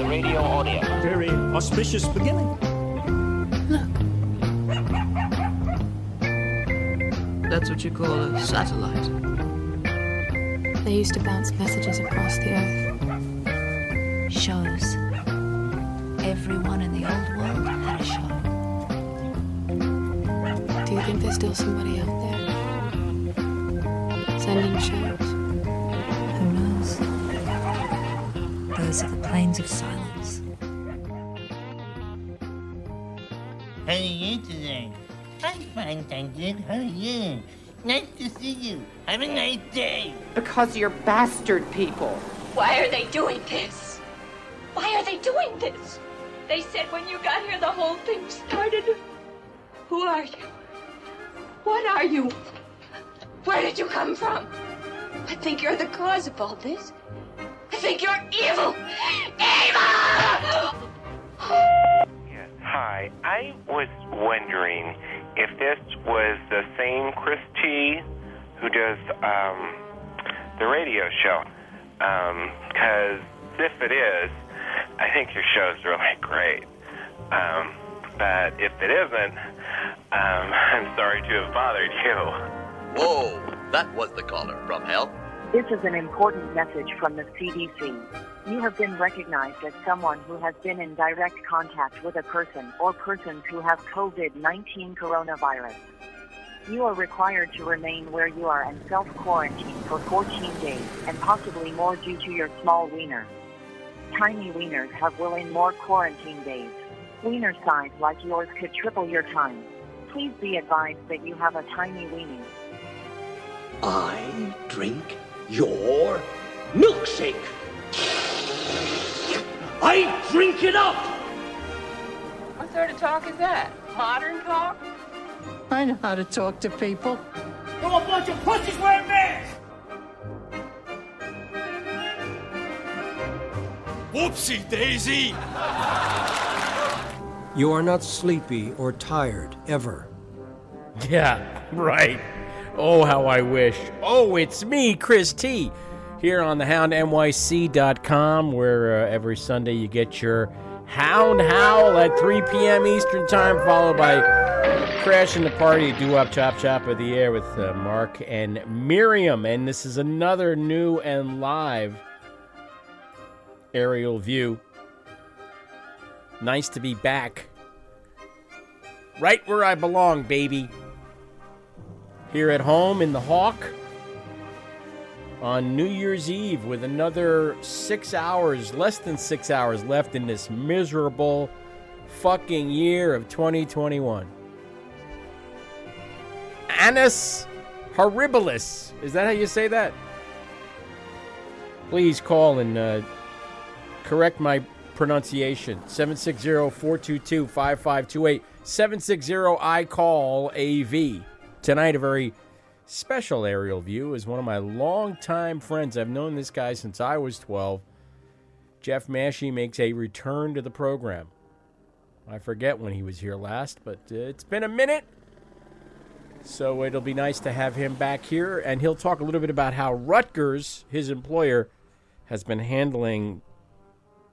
the radio audio. Very auspicious beginning. Look. That's what you call a satellite. They used to bounce messages across the earth. Shows. Everyone in the old world had a show. Do you think there's still somebody out there? Thank you. How are you? Nice to see you. Have a nice day. Because you're bastard people. Why are they doing this? Why are they doing this? They said when you got here, the whole thing started. Who are you? What are you? Where did you come from? I think you're the cause of all this. I think you're evil. Evil! Yes, hi. I was wondering if this was the same Chris T who does um, the radio show. Because if it is, I think your show's really great. Um, but if it isn't, um, I'm sorry to have bothered you. Whoa, that was the caller from hell. This is an important message from the CDC. You have been recognized as someone who has been in direct contact with a person or persons who have COVID 19 coronavirus. You are required to remain where you are and self quarantine for 14 days and possibly more due to your small wiener. Tiny wieners have will in more quarantine days. Wiener size like yours could triple your time. Please be advised that you have a tiny weenie. I drink your milkshake. I drink it up. What sort of talk is that? Modern talk? I know how to talk to people. You're a bunch of pussies wearing masks! Whoopsie daisy! You are not sleepy or tired ever. Yeah, right. Oh, how I wish. Oh, it's me, Chris T, here on the houndnyc.com, where uh, every Sunday you get your Hound Howl at 3 p.m. Eastern Time, followed by Crashing the Party, Do Up Chop Chop of the Air with uh, Mark and Miriam. And this is another new and live aerial view. Nice to be back. Right where I belong, baby. Here at home in the Hawk on New Year's Eve with another six hours, less than six hours left in this miserable fucking year of 2021. Annus horribilis. Is that how you say that? Please call and uh, correct my pronunciation. 760-422-5528. 760-I-CALL-AV. Tonight, a very special aerial view is one of my longtime friends. I've known this guy since I was 12. Jeff Mashey makes a return to the program. I forget when he was here last, but uh, it's been a minute. So it'll be nice to have him back here, and he'll talk a little bit about how Rutgers, his employer, has been handling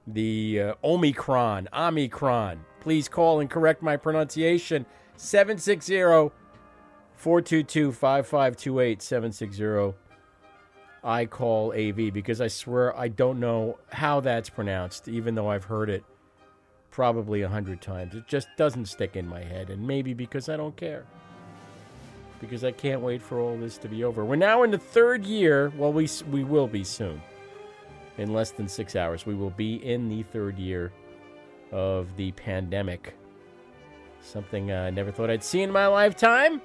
the uh, Omicron. Omicron. Please call and correct my pronunciation. 760 422 5528 760 I call AV because I swear I don't know how that's pronounced, even though I've heard it probably a hundred times. It just doesn't stick in my head, and maybe because I don't care. Because I can't wait for all this to be over. We're now in the third year. Well, we, we will be soon. In less than six hours, we will be in the third year of the pandemic. Something uh, I never thought I'd see in my lifetime.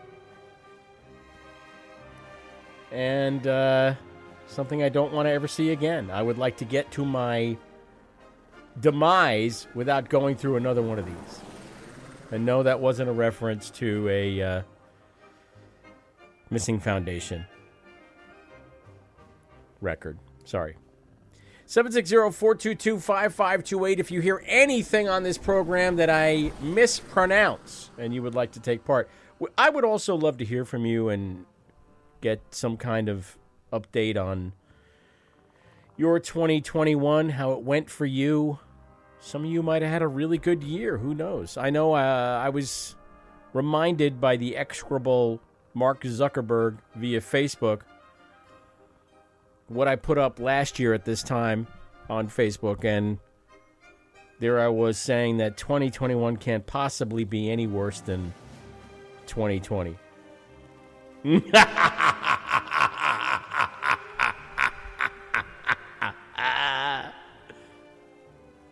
And uh, something I don't want to ever see again. I would like to get to my demise without going through another one of these. And no, that wasn't a reference to a uh, missing foundation record. Sorry. 760-422-5528 if you hear anything on this program that I mispronounce and you would like to take part. I would also love to hear from you and get some kind of update on your 2021, how it went for you. Some of you might have had a really good year. Who knows? I know uh, I was reminded by the execrable Mark Zuckerberg via Facebook what I put up last year at this time on Facebook, and there I was saying that 2021 can't possibly be any worse than 2020.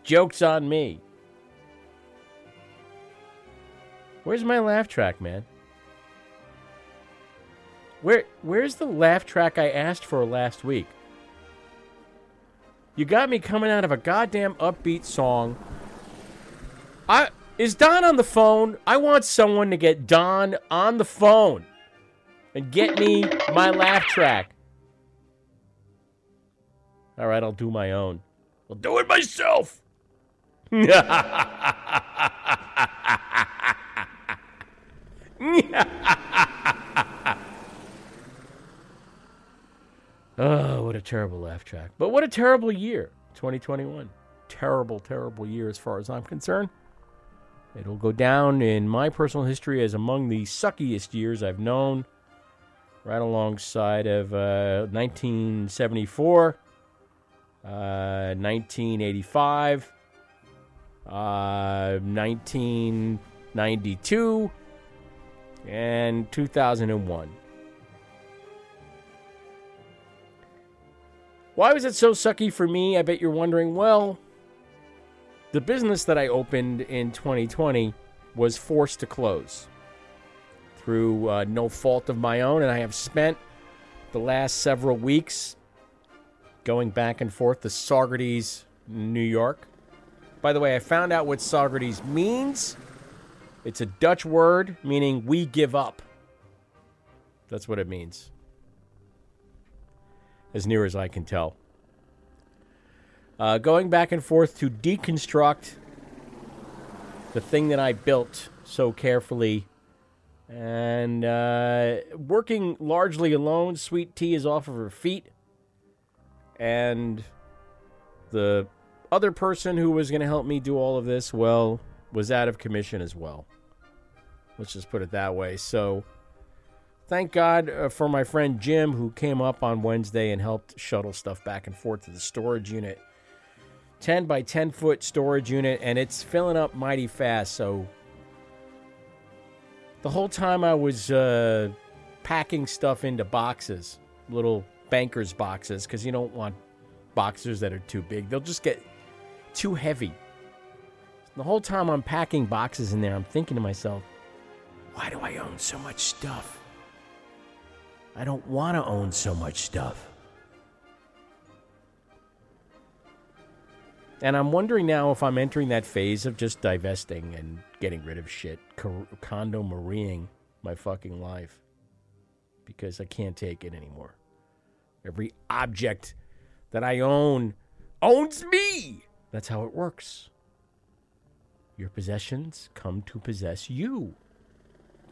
Joke's on me. Where's my laugh track, man? Where where's the laugh track I asked for last week? You got me coming out of a goddamn upbeat song. I is Don on the phone? I want someone to get Don on the phone and get me my laugh track. All right, I'll do my own. I'll do it myself. oh, what a terrible laugh track. But what a terrible year, 2021. Terrible, terrible year as far as I'm concerned. It'll go down in my personal history as among the suckiest years I've known, right alongside of uh, 1974, uh, 1985, uh, 1992, and 2001. Why was it so sucky for me? I bet you're wondering. Well, the business that I opened in 2020 was forced to close through uh, no fault of my own, and I have spent the last several weeks going back and forth to Saugerties, New York. By the way, I found out what Saugerties means. It's a Dutch word meaning we give up. That's what it means. As near as I can tell. Uh, going back and forth to deconstruct the thing that I built so carefully and uh, working largely alone. Sweet Tea is off of her feet. And the other person who was going to help me do all of this, well, was out of commission as well. Let's just put it that way. So, thank God uh, for my friend Jim who came up on Wednesday and helped shuttle stuff back and forth to the storage unit. 10 by 10 foot storage unit, and it's filling up mighty fast. So, the whole time I was uh, packing stuff into boxes, little banker's boxes, because you don't want boxers that are too big. They'll just get too heavy. The whole time I'm packing boxes in there, I'm thinking to myself, why do I own so much stuff? I don't want to own so much stuff. And I'm wondering now if I'm entering that phase of just divesting and getting rid of shit, Kondo marieing my fucking life because I can't take it anymore. Every object that I own owns me. That's how it works. Your possessions come to possess you.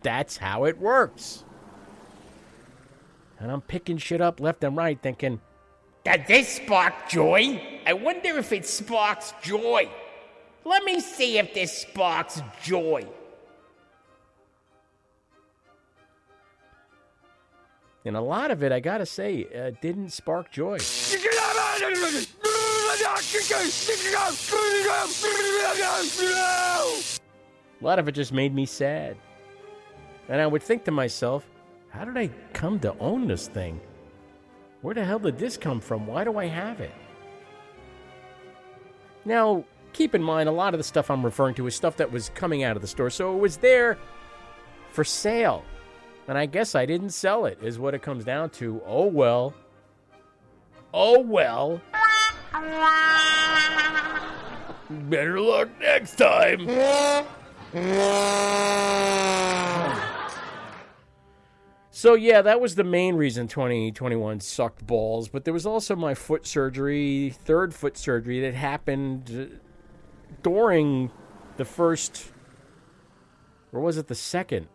That's how it works. And I'm picking shit up left and right thinking, Does this spark joy? I wonder if it sparks joy. Let me see if this sparks joy. and a lot of it, I gotta say, uh, didn't spark joy. A lot of it just made me sad. And I would think to myself, how did I come to own this thing? Where the hell did this come from? Why do I have it? Now, keep in mind, a lot of the stuff I'm referring to is stuff that was coming out of the store, so it was there for sale. And I guess I didn't sell it, is what it comes down to. Oh well. Oh well. Better luck next time. So yeah, that was the main reason 2021 sucked balls. But there was also my foot surgery, third foot surgery that happened during the first, or was it the second?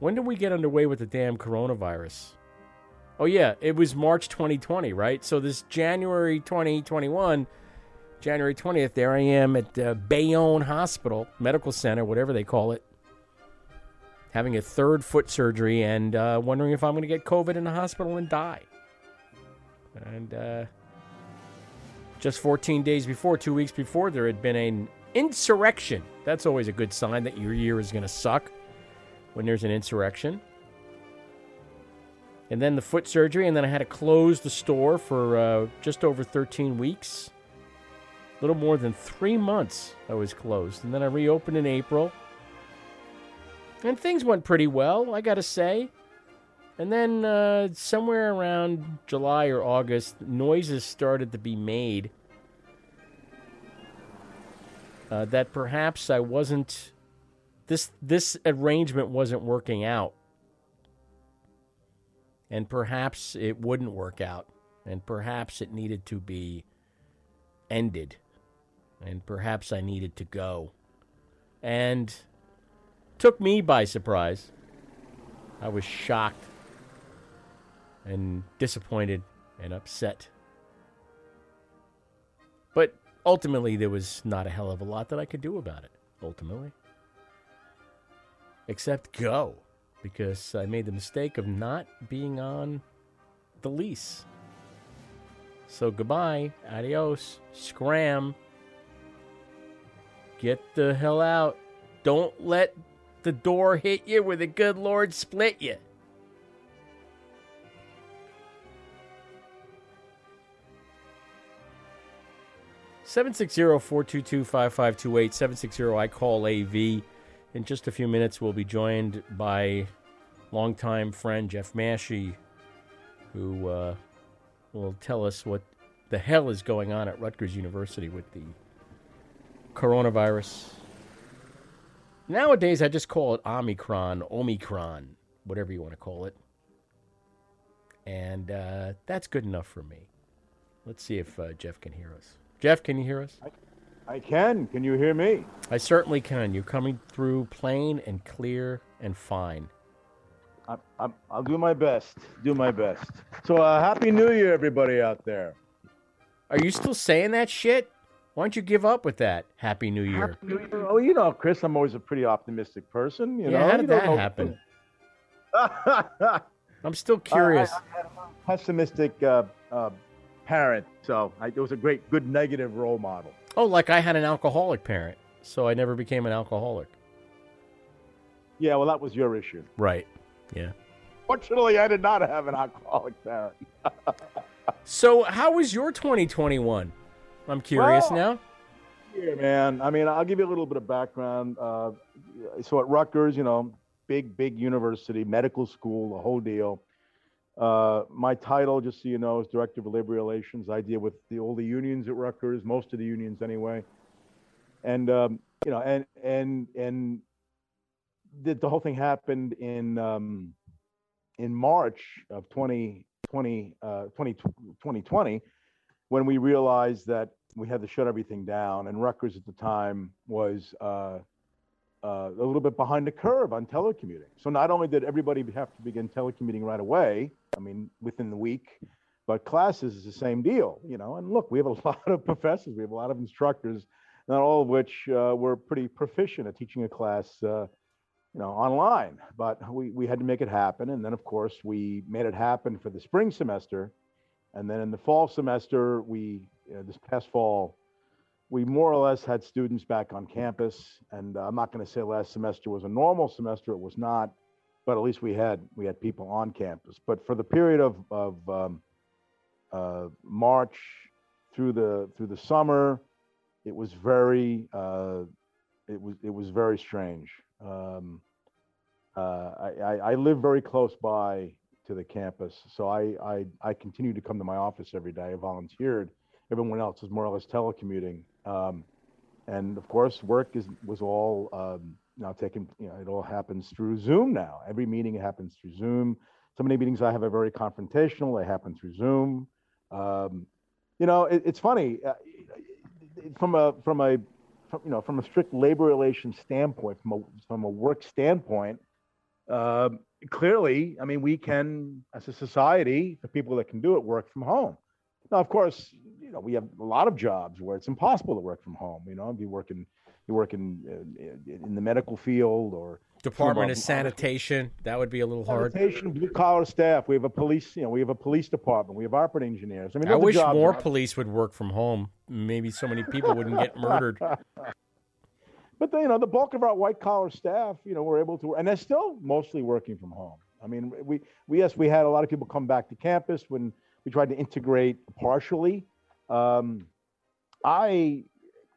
When did we get underway with the damn coronavirus? Oh yeah, it was March 2020, right? So this January 2021, January 20th, there I am at uh, Bayonne Hospital Medical Center, whatever they call it having a third foot surgery and uh, wondering if I'm going to get COVID in the hospital and die. And uh, just 14 days before, two weeks before, there had been an insurrection. That's always a good sign that your year is going to suck when there's an insurrection. And then the foot surgery, and then I had to close the store for uh, just over 13 weeks. A little more than three months I was closed. And then I reopened in April. And things went pretty well, I gotta say. And then uh, somewhere around July or August, noises started to be made uh, that perhaps I wasn't this this arrangement wasn't working out, and perhaps it wouldn't work out, and perhaps it needed to be ended, and perhaps I needed to go, and took me by surprise. I was shocked and disappointed and upset. But ultimately, there was not a hell of a lot that I could do about it, ultimately. Except go, because I made the mistake of not being on the lease. So goodbye, adios, scram. Get the hell out. Don't let the door hit you where the good Lord split you. Seven six zero four two two five five two eight seven six zero. I call AV. In just a few minutes, we'll be joined by longtime friend Jeff Mashey, who uh, will tell us what the hell is going on at Rutgers University with the coronavirus. Nowadays, I just call it Omicron, Omicron, whatever you want to call it. And uh, that's good enough for me. Let's see if uh, Jeff can hear us. Jeff, can you hear us? I can. Can you hear me? I certainly can. You're coming through plain and clear and fine. I, I, I'll do my best. Do my best. So, uh, Happy New Year, everybody out there. Are you still saying that shit? Why don't you give up with that? Happy New Year. Happy New Year. Oh, you know, Chris, I'm always a pretty optimistic person. You yeah, know, how did You that know- happen? I'm still curious. I, I a pessimistic uh, uh, parent, so I, it was a great, good negative role model. Oh, like I had an alcoholic parent, so I never became an alcoholic. Yeah, well, that was your issue. Right. Yeah. Fortunately, I did not have an alcoholic parent. So, how was your 2021? I'm curious Well, now. Yeah, man. I mean, I'll give you a little bit of background. Uh, so at Rutgers, you know, big, big university, medical school, the whole deal. Uh, my title, just so you know, is Director of Labor Relations. I deal with the, all the unions at Rutgers, most of the unions anyway. And um, you know, and and and the, the whole thing happened in um, in March of 2020, uh, 20, 2020 when we realized that we had to shut everything down. And Rutgers at the time was uh, uh, a little bit behind the curve on telecommuting. So not only did everybody have to begin telecommuting right away, I mean, within the week, but classes is the same deal, you know. And look, we have a lot of professors, we have a lot of instructors, not all of which uh, were pretty proficient at teaching a class, uh, you know, online. But we, we had to make it happen. And then, of course, we made it happen for the spring semester. And then in the fall semester, we, uh, this past fall, we more or less had students back on campus. And uh, I'm not going to say last semester was a normal semester, it was not, but at least we had we had people on campus. But for the period of of um, uh, March through the through the summer, it was very uh, it was it was very strange. Um, uh, I, I, I live very close by to the campus, so I, I I continue to come to my office every day. I volunteered. Everyone else is more or less telecommuting, um, and of course, work is was all um, now taken. You know, it all happens through Zoom now. Every meeting happens through Zoom. So many meetings I have are very confrontational. They happen through Zoom. Um, you know, it, it's funny uh, from a from a from, you know from a strict labor relations standpoint, from a from a work standpoint. Uh, clearly, I mean, we can, as a society, the people that can do it, work from home. Now, of course, you know, we have a lot of jobs where it's impossible to work from home. You know, if you work in you work in uh, in the medical field or Department of Sanitation. That would be a little hard. Sanitation, blue collar staff. We have a police, you know, we have a police department. We have operating engineers. I mean, I wish more are- police would work from home. Maybe so many people wouldn't get murdered. But the, you know, the bulk of our white collar staff, you know, were able to, and they're still mostly working from home. I mean, we, we yes, we had a lot of people come back to campus when we tried to integrate partially. Um, I,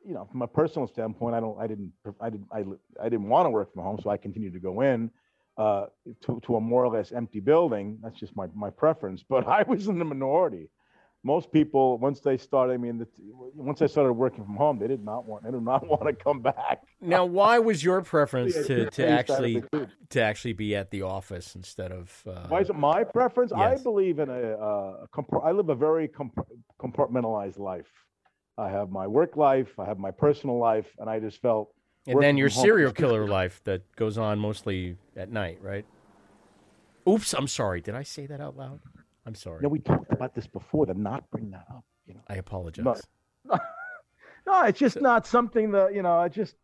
you know, from a personal standpoint, I don't, I didn't, I didn't, I, I didn't want to work from home, so I continued to go in. uh, to, to a more or less empty building. That's just my, my preference. But I was in the minority. Most people, once they started, I mean, the, once they started working from home, they did not want, they did not want to come back. Now, why was your preference to, to based out of actually to actually be at the office instead of? Uh, Why is it my preference? I believe in a, uh, a compar- I live a very comp- compartmentalized life. I have my work life, I have my personal life, and I just felt. and then your serial killer life that goes on mostly at night, right? Oops, I'm sorry. Did I say that out loud? I'm sorry. No, we talked about this before. To not bring that up. You know. I apologize. No, no, it's just not something that you know. I just,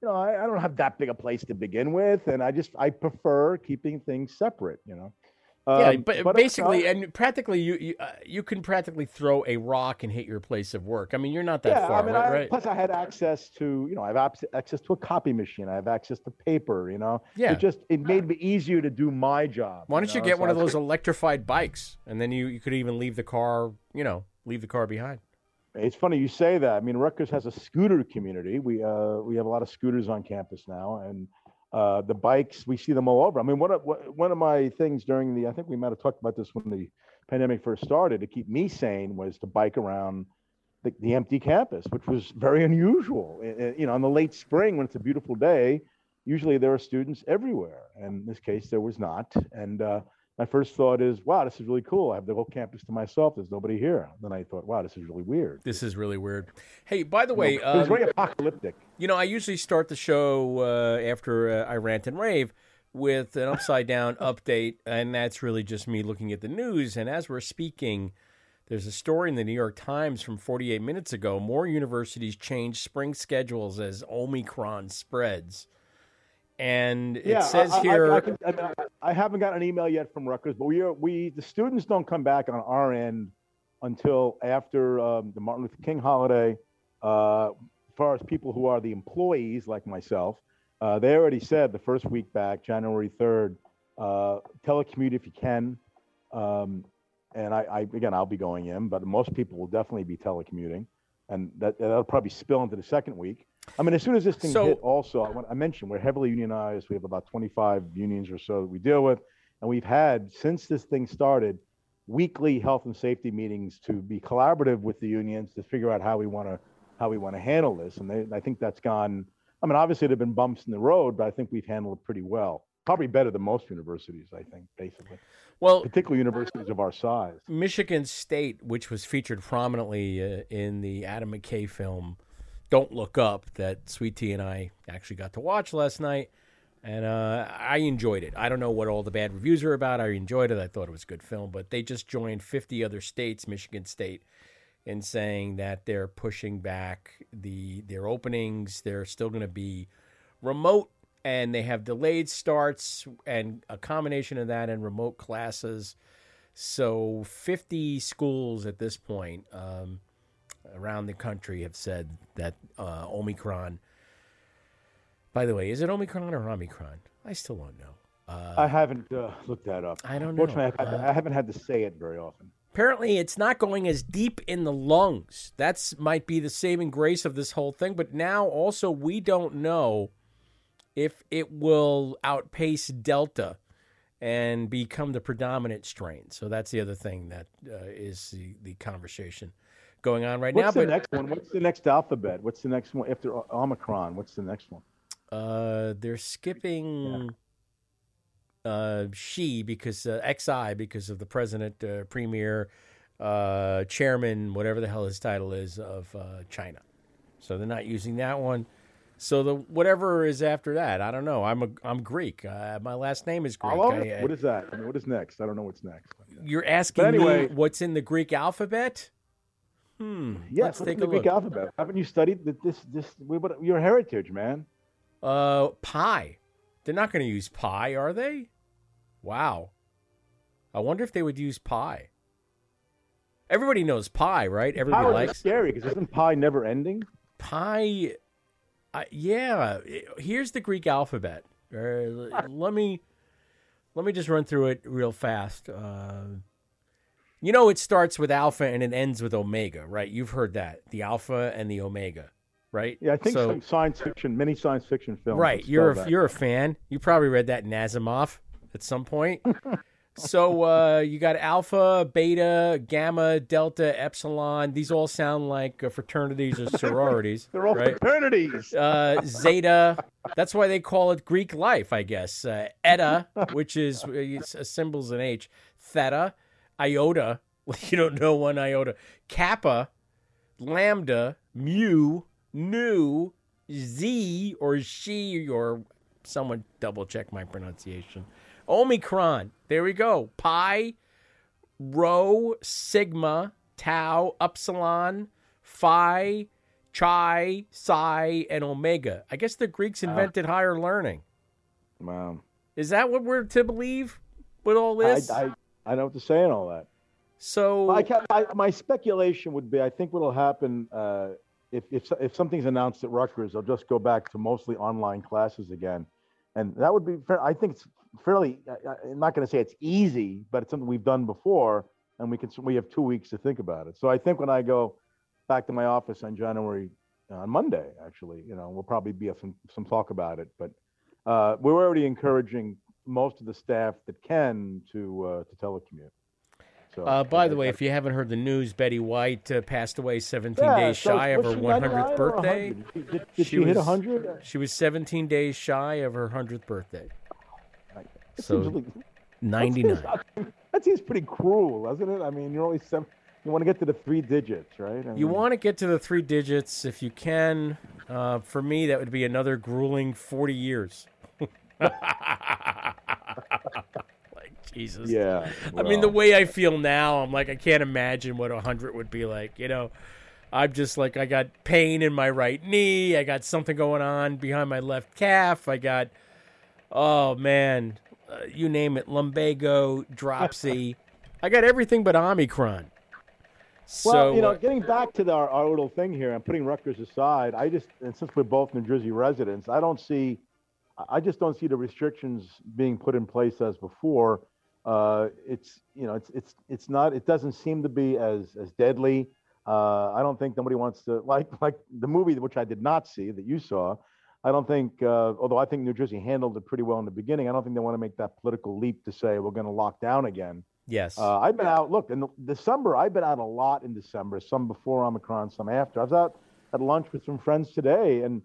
you know, I, I don't have that big a place to begin with, and I just I prefer keeping things separate. You know. Yeah, Um, but, uh, basically, and practically, you you, uh, you can practically throw a rock and hit your place of work. I mean, you're not that yeah, far, I mean, right? I, right? plus I had access to, you know, I have access to a copy machine. I have access to paper. You know, Yeah. It just it made me easier to do my job. Why don't you know, get so one of those electrified bikes, and then you, you could even leave the car, you know, leave the car behind. It's funny you say that. I mean, Rutgers has a scooter community. We uh, we have a lot of scooters on campus now, and uh, the bikes we see them all over. I mean, one of one of my things during the I think we might have talked about this when the pandemic first started to keep me sane was to bike around the, the empty campus, which was very unusual. Uh, uh, You know, in the late spring when it's a beautiful day, usually there are students everywhere, and in this case there was not. And uh, my first thought is, wow, this is really cool. I have the whole campus to myself. There's nobody here. Then I thought, wow, this is really weird. This is really weird. Hey, by the way, it was um, very apocalyptic. You know, I usually start the show uh, after uh, I rant and rave with an upside down update, and that's really just me looking at the news. And as we're speaking, there's a story in the New York Times from 48 minutes ago. More universities change spring schedules as Omicron spreads. And it yeah, says I, here. I, can- I, mean, I- I haven't got an email yet from Rutgers, but we are we the students don't come back on our end until after um, the Martin Luther King holiday. Uh, as far as people who are the employees, like myself, uh, they already said the first week back, January third, uh, telecommute if you can. Um, and I, I again, I'll be going in, but most people will definitely be telecommuting, and that that'll probably spill into the second week. I mean, as soon as this thing So- hit, also, I, want- I mentioned we're heavily unionized. We have about 25 unions or so that we deal with, and we've had since this thing started weekly health and safety meetings to be collaborative with the unions to figure out how we want to how we want to handle this. And they, I think that's gone. I mean, obviously there have been bumps in the road, but I think we've handled it pretty well. Probably better than most universities, I think, basically. Well, particularly universities of our size. Michigan State, which was featured prominently uh, in the Adam McKay film "Don't Look Up," that Sweet Tea and I actually got to watch last night, and uh, I enjoyed it. I don't know what all the bad reviews are about. I enjoyed it. I thought it was a good film, but they just joined 50 other states, Michigan State, in saying that they're pushing back the their openings. They're still going to be remote and they have delayed starts and a combination of that and remote classes. So 50 schools at this point um, around the country have said that uh, Omicron. By the way, is it Omicron or Omicron? I still don't know. Uh, I haven't uh, looked that up. I don't know. Fortunately, had- Uh, I haven't had to say it very often. apparently it's not going as deep in the lungs. That's might be the saving grace of this whole thing. But now also we don't know if it will outpace Delta and become the predominant strain. So that's the other thing that uh, is the, the conversation going on right What's now. the But next one? What's the next alphabet? What's the next one after Omicron? What's the next one? uh, they're skipping uh, she because uh, XI because of the president, uh, premier, uh, chairman, whatever the hell his title is of uh, China. So they're not using that one. So the whatever is after that, I don't know. I'm a I'm Greek. Uh, my last name is Greek. I- I- what is that? I mean, what is next? I don't know what's next. you're asking anyway- me what's in the Greek alphabet? Hmm. Yes, let's take the a Greek look. alphabet? Haven't you studied that this this your heritage, man? Uh, pi. They're not going to use pi, are they? Wow. I wonder if they would use pi. Everybody knows pi, right? Everybody Pi likes scary because isn't pi never ending? pi. Uh, yeah. Here's the Greek alphabet. Uh, let me let me just run through it real fast. Uh, you know, it starts with alpha and it ends with omega, right? You've heard that the alpha and the omega, right? Yeah, I think So- some science fiction, many science fiction films. Right, you're a, that. you're a fan. You probably read that in Asimov at some point. so uh, you got alpha, beta, gamma, delta, epsilon. These all sound like uh, fraternities or sororities. They're all right? fraternities. Uh, zeta. That's why they call it Greek life, I guess. Uh, eta, which is uh, uh, symbols an H. Theta, iota. You don't know one iota. Kappa, lambda, mu, nu, z, or she, or someone double check my pronunciation. Omicron. There we go. Pi, rho, sigma, tau, upsilon, phi, chi, psi, and omega. I guess the Greeks invented higher learning. Wow. Is that what we're to believe with all this? I, I, I know what to say and all that. So I I, my speculation would be, I think what'll happen uh, if, if if something's announced at Rutgers, they'll just go back to mostly online classes again, and that would be. Fair, I think it's fairly. I, I'm not going to say it's easy, but it's something we've done before, and we can. We have two weeks to think about it. So I think when I go back to my office on January on Monday, actually, you know, we'll probably be some some talk about it. But uh, we're already encouraging most of the staff that can to uh, to telecommute. So, Uh, by the way, if you haven't heard the news, Betty White uh, passed away 17 Yeah, days so shy of her 100th birthday. 100? Did- did- she hit was, 100? She was 17 days shy of her 100th birthday. It So seems like- 99. That seems, that seems pretty cruel, doesn't it? I mean, you're only seven. You want to get to the three digits, right? I You want to get to the three digits if you can. Uh, for me, that would be another grueling 40 years. Like, Jesus. Yeah, I mean, the way I feel now, I'm like, I can't imagine what a 100 would be like. You know, I'm just like, I got pain in my right knee. I got something going on behind my left calf. I got, oh, man, uh, you name it, lumbago, dropsy. I got everything but Omicron. Well, you know, uh, getting back to the, our, our little thing here, I'm putting Rutgers aside. I just, and since we're both New Jersey residents, I don't see, I just don't see the restrictions being put in place as before. Uh, it's, you know, it's, it's, it's not, it doesn't seem to be as, as deadly. Uh, I don't think nobody wants to like, like the movie which I did not see that you saw. I don't think, uh, although I think New Jersey handled it pretty well in the beginning, I don't think they want to make that political leap to say we're going to lock down again. yes. Uh, I've been out. Look, in the- December, I've been out a lot in December. Some before Omicron, some after. I was out at lunch with some friends today, and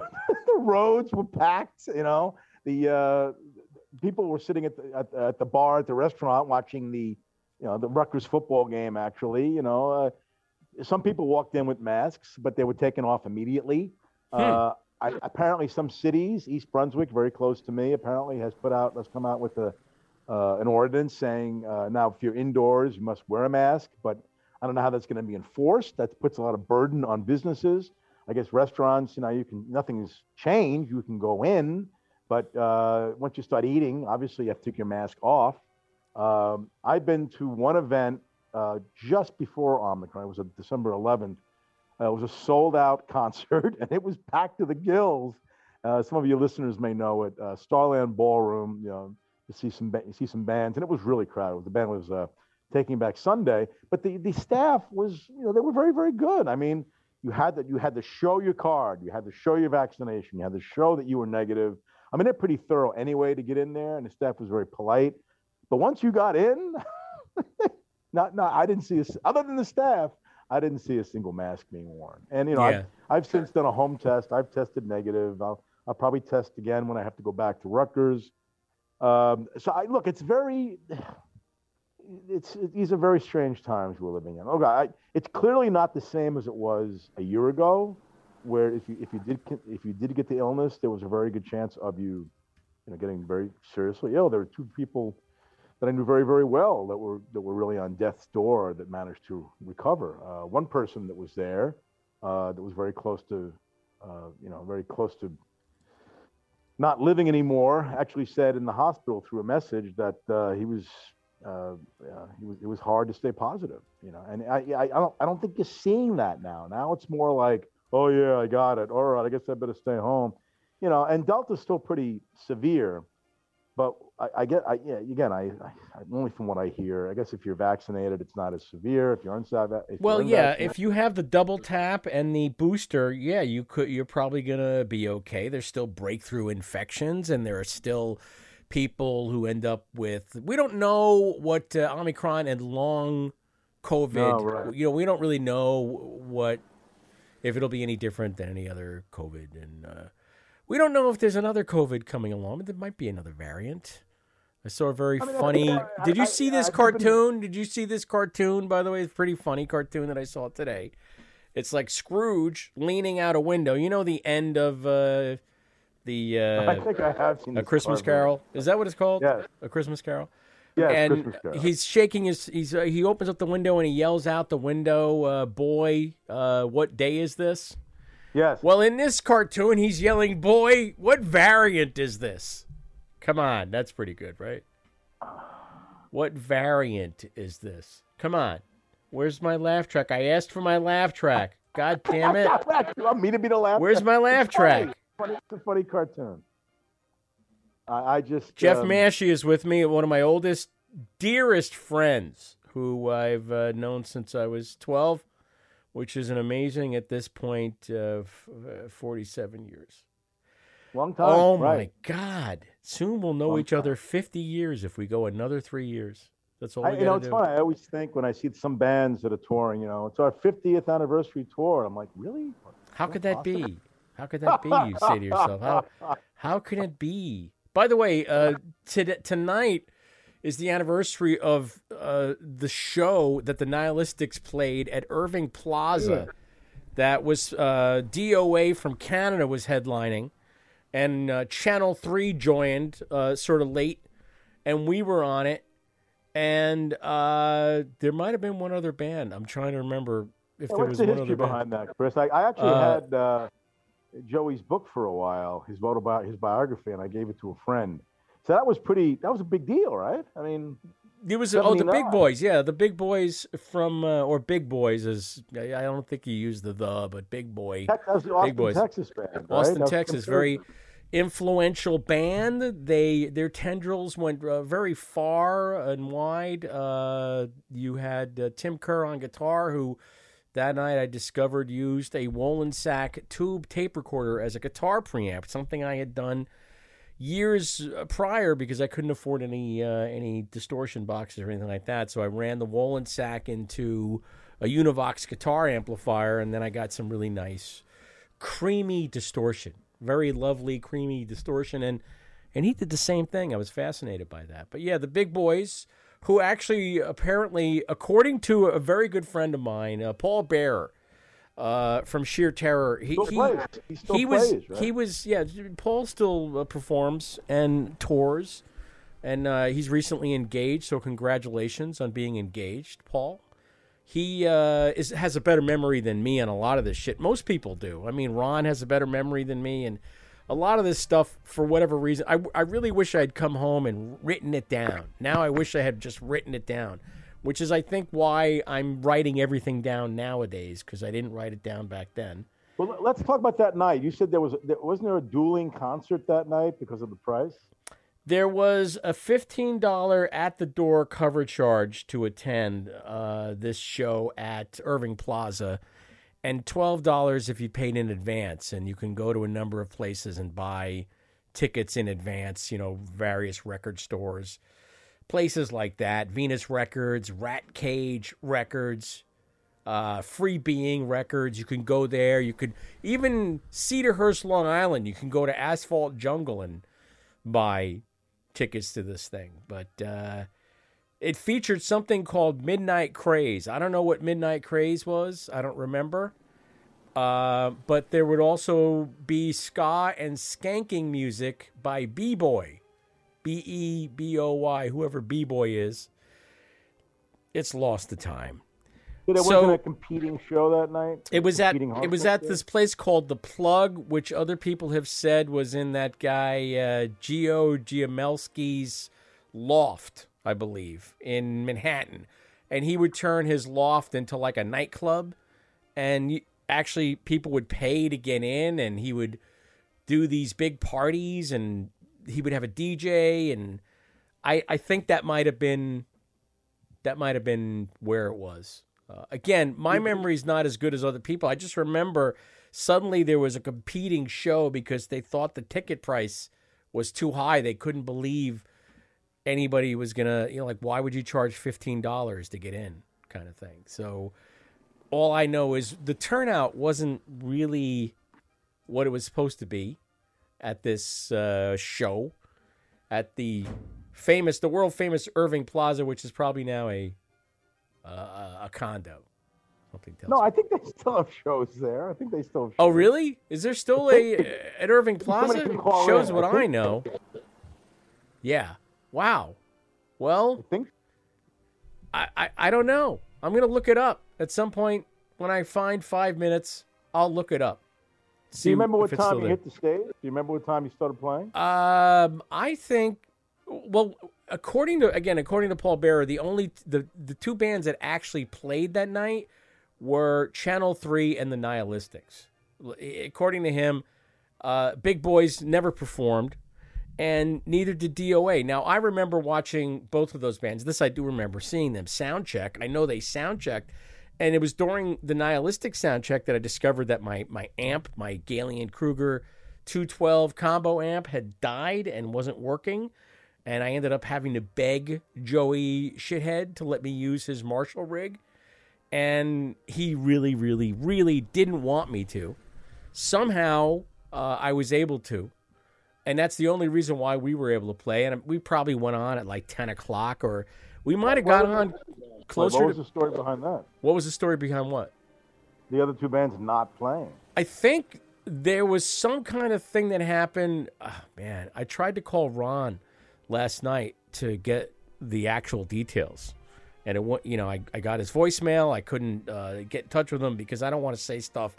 the roads were packed. You know, the uh, people were sitting at the at, at the bar at the restaurant watching the, you know, the Rutgers football game. Actually, you know, uh, some people walked in with masks, but they were taken off immediately. Uh, I, apparently, some cities, East Brunswick, very close to me, apparently has put out, has come out with a uh, an ordinance saying uh, now if you're indoors, you must wear a mask. But I don't know how that's going to be enforced. That puts a lot of burden on businesses. I guess restaurants, you know, you can nothing's changed. You can go in, but uh, once you start eating, obviously you have to take your mask off. Um, I've been to one event uh, just before Omicron. It was a December 11th. Uh, it was a sold out concert, and it was packed to the gills. Uh, some of your listeners may know it. Uh, Starland Ballroom, you know, you see some see some bands, and it was really crowded. The band was uh, Taking Back Sunday, but the the staff was, you know, they were very very good. I mean, you had that you had to show your card, you had to show your vaccination, you had to show that you were negative. I mean, they're pretty thorough anyway to get in there, and the staff was very polite. But once you got in, not not I didn't see a, other than the staff, I didn't see a single mask being worn. And you know, Yeah. I've, I've since done a home test. I've tested negative. I'll I'll probably test again when I have to go back to Rutgers. Um, so I look, it's very, it's these are very strange times we're living in. Okay, I, it's clearly not the same as it was a year ago, where if you if you did if you did get the illness, there was a very good chance of you, you know, getting very seriously ill. There were two people that I knew very very well that were that were really on death's door that managed to recover. Uh, one person that was there uh, that was very close to, uh, you know, very close to not living anymore, actually said in the hospital through a message that uh, he was. Uh, uh, he was, it was hard to stay positive, you know, and I, I, I don't, I don't think you're seeing that now. Now it's more like, oh yeah, I got it. All right, I guess I better stay home, you know. And Delta's still pretty severe, but I, I get, I, yeah, again, I, I, only from what I hear, I guess if you're vaccinated, it's not as severe. If you're unvaccinated, Well, yeah, if you have the double tap and the booster, yeah, you could. You're probably gonna be okay. There's still breakthrough infections, and there are still people who end up with. We don't know what uh, Omicron and long COVID. No, right. You know, we don't really know what if it'll be any different than any other COVID, and uh, we don't know if there's another COVID coming along. But there might be another variant. I saw a very I mean, funny. think I- Did you see I- this cartoon? Did you see this cartoon? By the way, it's a pretty funny cartoon that I saw today. It's like Scrooge leaning out a window. You know the end of uh, the uh, I think I have seen a Christmas. Carol. Is that what it's called? Yes. a Christmas Carol. Yes, and Christmas Carol. he's shaking his. He's uh, he opens up the window and he yells out the window, uh, "Boy, uh, what day is this?" Yes. Well, in this cartoon, he's yelling, "Boy, what variant is this?" Come on, that's pretty good, right? What variant is this? Come on. Where's my laugh track? I asked for my laugh track. God damn it. you want me to be the laugh? Where's my laugh track? Funny, it's a funny cartoon. I, I just Jeff um, Massey is with me, one of my oldest, dearest friends, who I've uh, known since I was 12, which is an amazing, at this point, uh, f- uh, 47 years. long time. oh, right. my God. Soon we'll know Long each other 50 years if we go another three years. That's all we I, you know, it's do. funny. I always think when I see some bands that are touring, you know, it's our 50th anniversary tour. I'm like, really? How could that be? How could that be? You say to yourself, how how can it be? By the way, uh, to, tonight is the anniversary of uh, the show that the Nihilistics played at Irving Plaza. That was uh, DOA from Canada was headlining, and uh, Channel Three joined uh, sort of late, and we were on it. And uh, there might have been one other band. I'm trying to remember if Yeah, there was the one other band. behind that, Chris? I, I actually Uh, had uh, Joey's book for a while, his autobi- his biography, and I gave it to a friend. So that was pretty. That was a big deal, right? I mean, It was oh the big boys, yeah, the big boys from uh, or big boys is I I don't think he used the the, but big boy, Tex- that was the big Austin, boys, Texas band, right? Austin, That Texas, very influential band. They their tendrils went uh, very far and wide. Uh, you had uh, Tim Kerr on guitar, who that night I discovered used a Wollensak tube tape recorder as a guitar preamp, something I had done years uh, prior because I couldn't afford any uh, any distortion boxes or anything like that. So I ran the Wollensak into a Univox guitar amplifier, and then I got some really nice, creamy distortion, very lovely creamy distortion, and and he did the same thing. I was fascinated by that. But yeah, the big boys. Who actually, apparently, according to a very good friend of mine, uh, Paul Bear, uh, from Sheer Terror, he he. He still he was plays, right? he was yeah. Paul still uh, performs and tours, and uh, he's recently engaged. So congratulations on being engaged, Paul. He uh, is has a better memory than me on a lot of this shit. Most people do. I mean, Ron has a better memory than me, and a lot of this stuff, for whatever reason, I, I really wish I had come home and written it down. Now I wish I had just written it down, which is, I think, why I'm writing everything down nowadays because I didn't write it down back then. Well, let- let's talk about that night. You said there was there, wasn't there a dueling concert that night because of the price? There was a fifteen dollar at the door cover charge to attend uh, this show at Irving Plaza, and twelve dollars if you paid in advance. And you can go to a number of places and buy tickets in advance. You know, various record stores, places like that. Venus Records, Rat Cage Records, uh, Free Being Records. You can go there. You could even Cedarhurst, Long Island. You can go to Asphalt Jungle and buy tickets to this thing. But uh, it featured something called Midnight Craze. I don't know what Midnight Craze was. I don't remember. Uh, but there would also be ska and skanking music by B Boy, B E B O Y, whoever B Boy is. It's lost to time. So there So- wasn't a competing show that night. It was at it was at this place called the Plug, which other people have said was in that guy uh, Gio Giamelski's loft, I believe, in Manhattan, and he would turn his loft into like a nightclub, and actually people would pay to get in, and he would do these big parties and he would have a DJ, and I I think that might have been that might have been where it was. Uh, again, my memory is not as good as other people. I just remember suddenly there was a competing show because they thought the ticket price was too high. They couldn't believe anybody was gonna, you know, like why would you charge fifteen dollars to get in, kind of thing. So all I know is the turnout wasn't really what it was supposed to be at this uh, show at the famous, the world famous Irving Plaza, which is probably now a uh, a condo. Something tells No, I think they still have shows there. I think they still. Have Oh, really? Is there still a at Irving Plaza? Shows in. what I I know. Yeah. Wow. Well, I think I, I I don't know. I'm gonna look it up at some point when I find five minutes. I'll look it up. Do you remember what time you hit the stage? Do you remember what time you started playing? Um, I think. Well, according to again, according to Paul Bearer, the only the the two bands that actually played that night were Channel Three and the Nihilistics. According to him, uh, Big Boys never performed, and neither did DOA. Now, I remember watching both of those bands. This I do remember seeing them sound check. I know they sound checked, and it was during the Nihilistic sound check that I discovered that my my amp, my Gallien-Krueger 212 combo amp, had died and wasn't working. And I ended up having to beg Joey Shithead to let me use his Marshall rig. And he really, really, really didn't want me to. Somehow uh, I was able to. And that's the only reason why we were able to play. And we probably went on at like 10 o'clock, or we might have got on closer What was to. the story behind that? What was the story behind what? The other two bands not playing. I think there was some kind of thing that happened. ah, man, I tried to call Ron last night to get the actual details, and it you know I, I got his voicemail. I couldn't uh, get in touch with him because I don't want to say stuff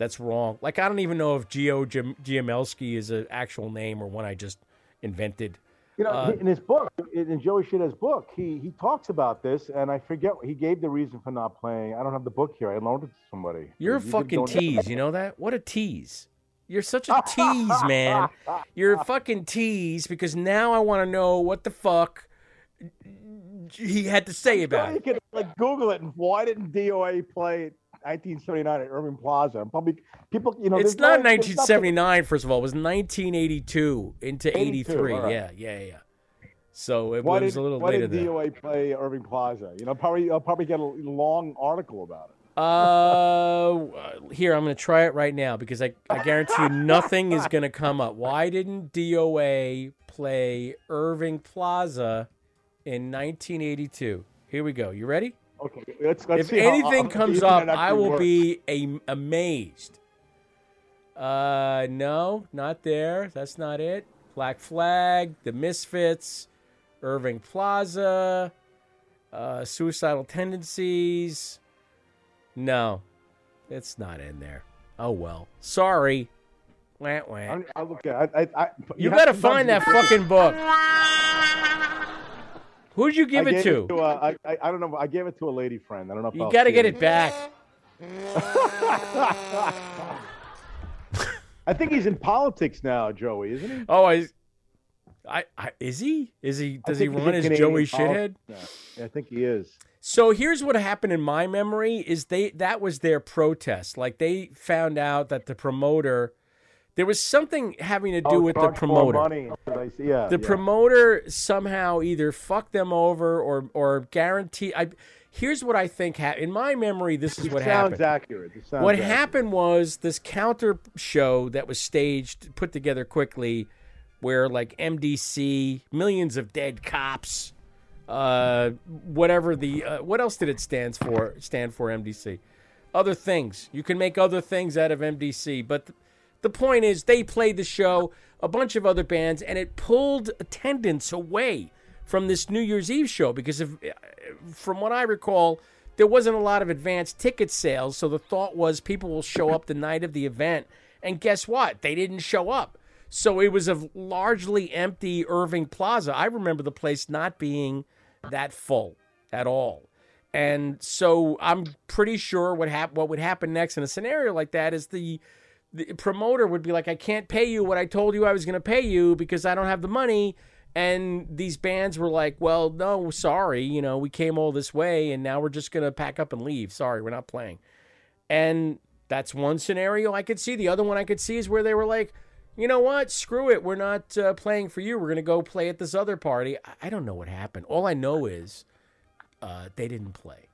that's wrong. Like I don't even know if Gio Giamelski is an actual name or one I just invented. You know, Uh, in his book, in Joey Shitter's book, he he talks about this, and I forget he gave the reason for not playing. I don't have the book here. I loaned it to somebody. You're a fucking tease. You know that? What a tease. You're such a tease, man. You're a fucking tease because now I want to know what the fuck he had to say about it. You it. can like Google it. And why didn't DOA play 1979 at Irving Plaza? And probably people, you know, It's not no- there's nothing- 1979, first of all. It was 1982 into 82, 83. all right. Yeah, yeah, yeah. So it Why was did, a little why later Why did DOA play Irving Plaza? You know, probably I'll probably get a long article about it. Uh, here I'm going to try it right now because I, I guarantee you nothing is going to come up. Why didn't DOA play Irving Plaza in 1982? Here we go. You ready? Okay, let's, let's if see how- anything how comes up, I will works. be a, amazed. Uh, no, not there. That's not it. Black Flag, The Misfits, Irving Plaza, uh, Suicidal Tendencies. No, it's not in there. Oh well. Sorry. Wah, wah. I'm- I'll look. I, I, I, You have gotta to find that fucking book. Who'd you give it to? It to uh, I, I, I don't know. I gave it to a lady friend. I don't know if You got to get it back. I think he's in politics now, Joey, isn't he? Oh, I, I, I is he? Is he? Does he run as Joey Shithead? Yeah, I think he is. So here's what happened in my memory: is they that was their protest. Like they found out that the promoter, there was something having to do Oh, with the promoter. Yeah, the yeah. promoter somehow either fucked them over or or guarantee. I here's what I think happened. In my memory, this is It what sounds happened. accurate. It sounds accurate. what accurate. happened was this counter show that was staged, put together quickly, where like MDC, millions of dead cops, uh, whatever the uh, what else did it stands for? Stand for MDC, other things. You can make other things out of MDC, but th- the point is they played the show, a bunch of other bands, and it pulled attendance away from this New Year's Eve show because if, from what I recall, there wasn't a lot of advanced ticket sales. So the thought was people will show up the night of the event, and guess what? They didn't show up. So it was a largely empty Irving Plaza. I remember the place not being that full at all. And so I'm pretty sure what hap- what would happen next in a scenario like that is the the promoter would be like, I can't pay you what I told you I was going to pay you because I don't have the money. And these bands were like, well, no, sorry. You know, we came all this way and now we're just going to pack up and leave. Sorry, we're not playing. And that's one scenario I could see. The other one I could see is where they were like, you know what? Screw it. We're not uh, playing for you. We're going to go play at this other party. I, I don't know what happened. All I know is uh, they didn't play.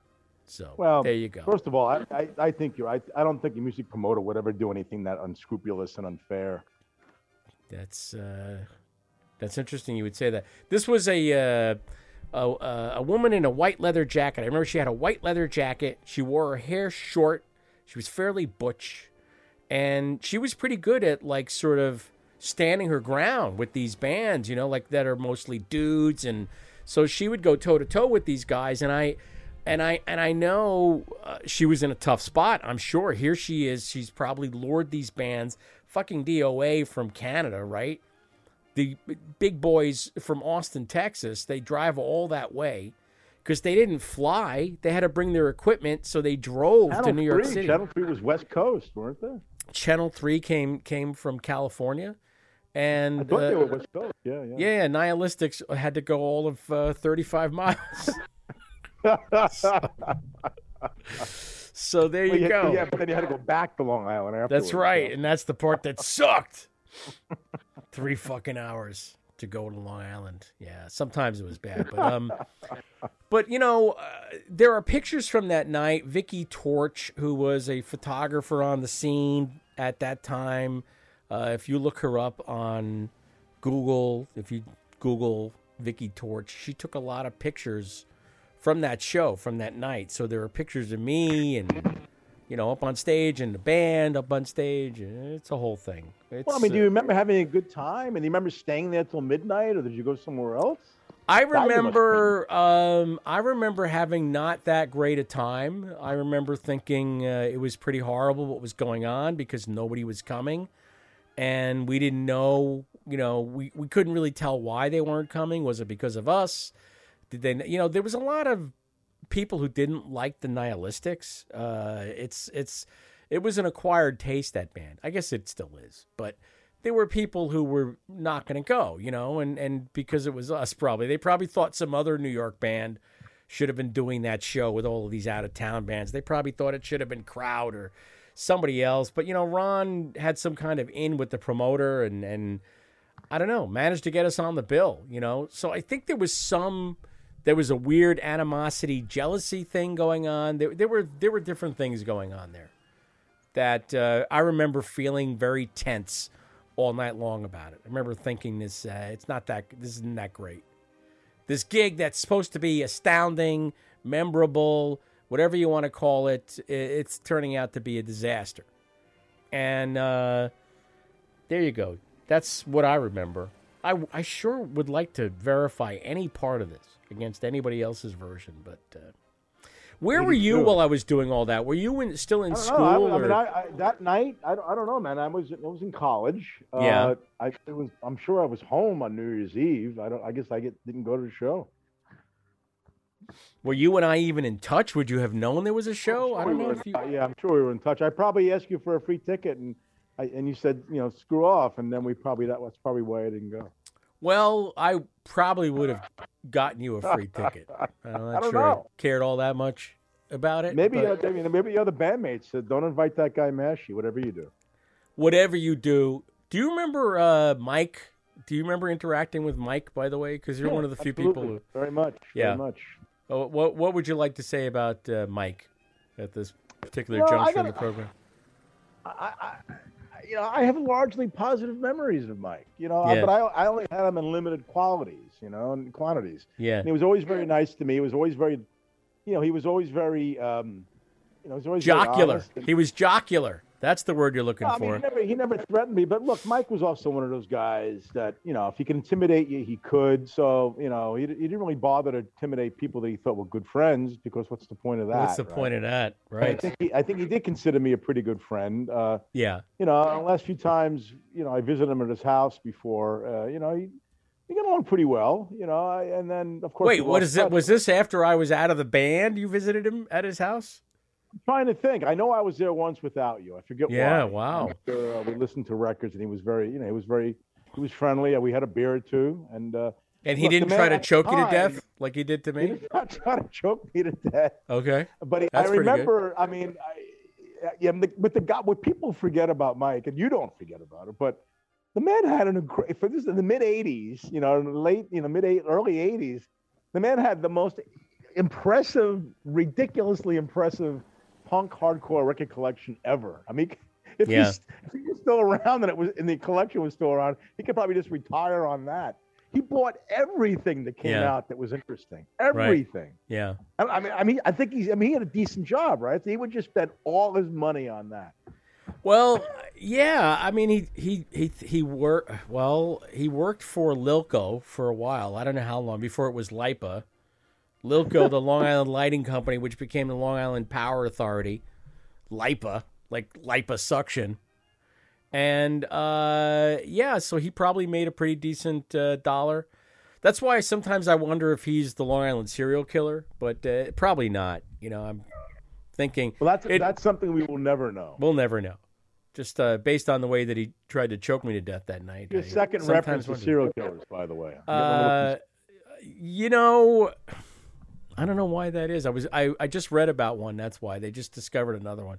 So Well, there you go. First of all, I, I, I think you're. I, I don't think a music promoter would ever do anything that unscrupulous and unfair. That's uh, that's interesting. You would say that. This was a uh, a, a a woman in a white leather jacket. I remember she had a white leather jacket. She wore her hair short. She was fairly butch, and she was pretty good at like sort of standing her ground with these bands. You know, like that are mostly dudes, and so she would go toe to toe with these guys. And I. And I and I know uh, she was in a tough spot. I'm sure. Here she is. She's probably lured these bands, fucking DOA from Canada, right? the big boys from Austin, Texas, they drive all that way because they didn't fly. They had to bring their equipment, so they drove Channel to New York 3, City. Channel Three was West Coast, weren't they? Channel Three came came from California, and I thought they uh, were West Coast. Yeah, yeah. yeah, Nihilistics had to go all of uh, 35 miles. So there Well, you go. Yeah, but then you had to go back to Long Island afterwards. That's right, and that's the part that sucked. Three fucking hours to go to Long Island. Yeah, sometimes it was bad, but um, but you know, uh, there are pictures from that night. Vicky Torch, who was a photographer on the scene at that time, uh, if you look her up on Google, if you Google Vicky Torch, she took a lot of pictures from that show, from that night. So there are pictures of me and you know up on stage and the band up on stage. It's a whole thing. It's, Well, I mean, do uh, you remember having a good time? And do you remember staying there till midnight, or did you go somewhere else? I That you must remember. Um, I remember having not that great a time. I remember thinking uh, it was pretty horrible what was going on because nobody was coming, and we didn't know. You know, we, we couldn't really tell why they weren't coming. Was it because of us? Did they? You know, there was a lot of people who didn't like the Nihilistics. Uh, it's it's it was an acquired taste that band. I guess it still is, but there were people who were not going to go, you know, and and because it was us, probably they probably thought some other New York band should have been doing that show with all of these out of town bands. They probably thought it should have been Crowd or somebody else, but you know, Ron had some kind of in with the promoter and and I don't know, managed to get us on the bill, you know. So I think there was some there was a weird animosity, jealousy thing going on. There, there were there were different things going on there that uh, I remember feeling very tense all night long about it. I remember thinking this uh, it's not that this isn't that great. This gig that's supposed to be astounding, memorable, whatever you want to call it, it's turning out to be a disaster. And uh, there you go. That's what I remember. I, I sure would like to verify any part of this against anybody else's version, but uh, where were you while I was doing all that? Were you in, still in I school? I, I mean, I, I, that night, I, don't- I don't know, man. I was I was in college. Yeah. Uh, I it was. I'm sure I was home on New Year's Eve. I don't. I guess I get, didn't go to the show. Were you and I even in touch? Would you have known there was a show? I don't We know were if in- you. uh, yeah, I'm sure we were in touch. I probably asked you for a free ticket, and I, and you said, you know, screw off, and then we probably that was probably why I didn't go. Well, I probably would have gotten you a free ticket. I'm not I don't sure know. I cared all that much about it. Maybe but uh, I mean, maybe the other bandmates said, don't invite that guy Mashy. Whatever you do. whatever you do, do you remember uh, Mike? Do you remember interacting with Mike? By the way, because you're Yeah, one of the few absolutely. people who. very much, Yeah. very much. Oh, what What would you like to say about uh, Mike at this particular Well, I juncture in the gotta- program? You know, I have largely positive memories of Mike. You know, Yeah. but I, I only had him in limited qualities, you know, and quantities. Yeah. And he was always very nice to me. He was always very, you know, he was always very, um, you know, he was always Jocular. He was jocular. That's the word you're looking No, I mean, for. he never, he never threatened me. But look, Mike was also one of those guys that, you know, if he could intimidate you, he could. So, you know, he, he didn't really bother to intimidate people that he thought were good friends because what's the point of that? What's the right? point of that, I right? think, he, I think he did consider me a pretty good friend. Uh, Yeah. you know, the last few times, you know, I visited him at his house before. Uh, you know, he we got along pretty well. You know, I, and then of course. Wait, what it? Was this after I was out of the band? You visited him at his house? Trying to think. I know I was there once without you. I forget Yeah, why. wow. After, uh, we listened to records, and he was very, you know, he was very, he was friendly. and We had a beer or two, and uh, And he look, didn't try to choke you to death like he did to He me. did not try to choke me to death. Okay. But he, I remember. I mean, I, yeah, but the guy, what people forget about Mike, and you don't forget about it, but the man had an incre- for this in the mid '80s, you know, late, you know, mid eight, early '80s. The man had the most impressive, ridiculously impressive punk hardcore record collection ever. I mean, if Yeah. he's if he was still around and it was and the collection was still around, he could probably just retire on that. He bought everything that came Yeah. out that was interesting. Everything. Yeah. I, I mean, I mean, I think he's. I mean, he had a decent job, right? So he would just spend all his money on that. Well, yeah. I mean, he he he he worked. Well, he worked for Lilco for a while. I don't know how long before it was Lipa. Lilco, the Long Island Lighting Company, which became the Long Island Power Authority. Lipa, like Lipa suction. And uh, yeah, so he probably made a pretty decent uh, dollar. That's why sometimes I wonder if he's the Long Island serial killer, but uh, probably not. You know, I'm thinking. Well, that's it- that's something we will never know. We'll never know. Just uh, based on the way that he tried to choke me to death that night. Your I second reference to serial killers, by the way. I'm getting a little Uh, you know, I don't know why that is. I was I, I just read about one. That's why they just discovered another one.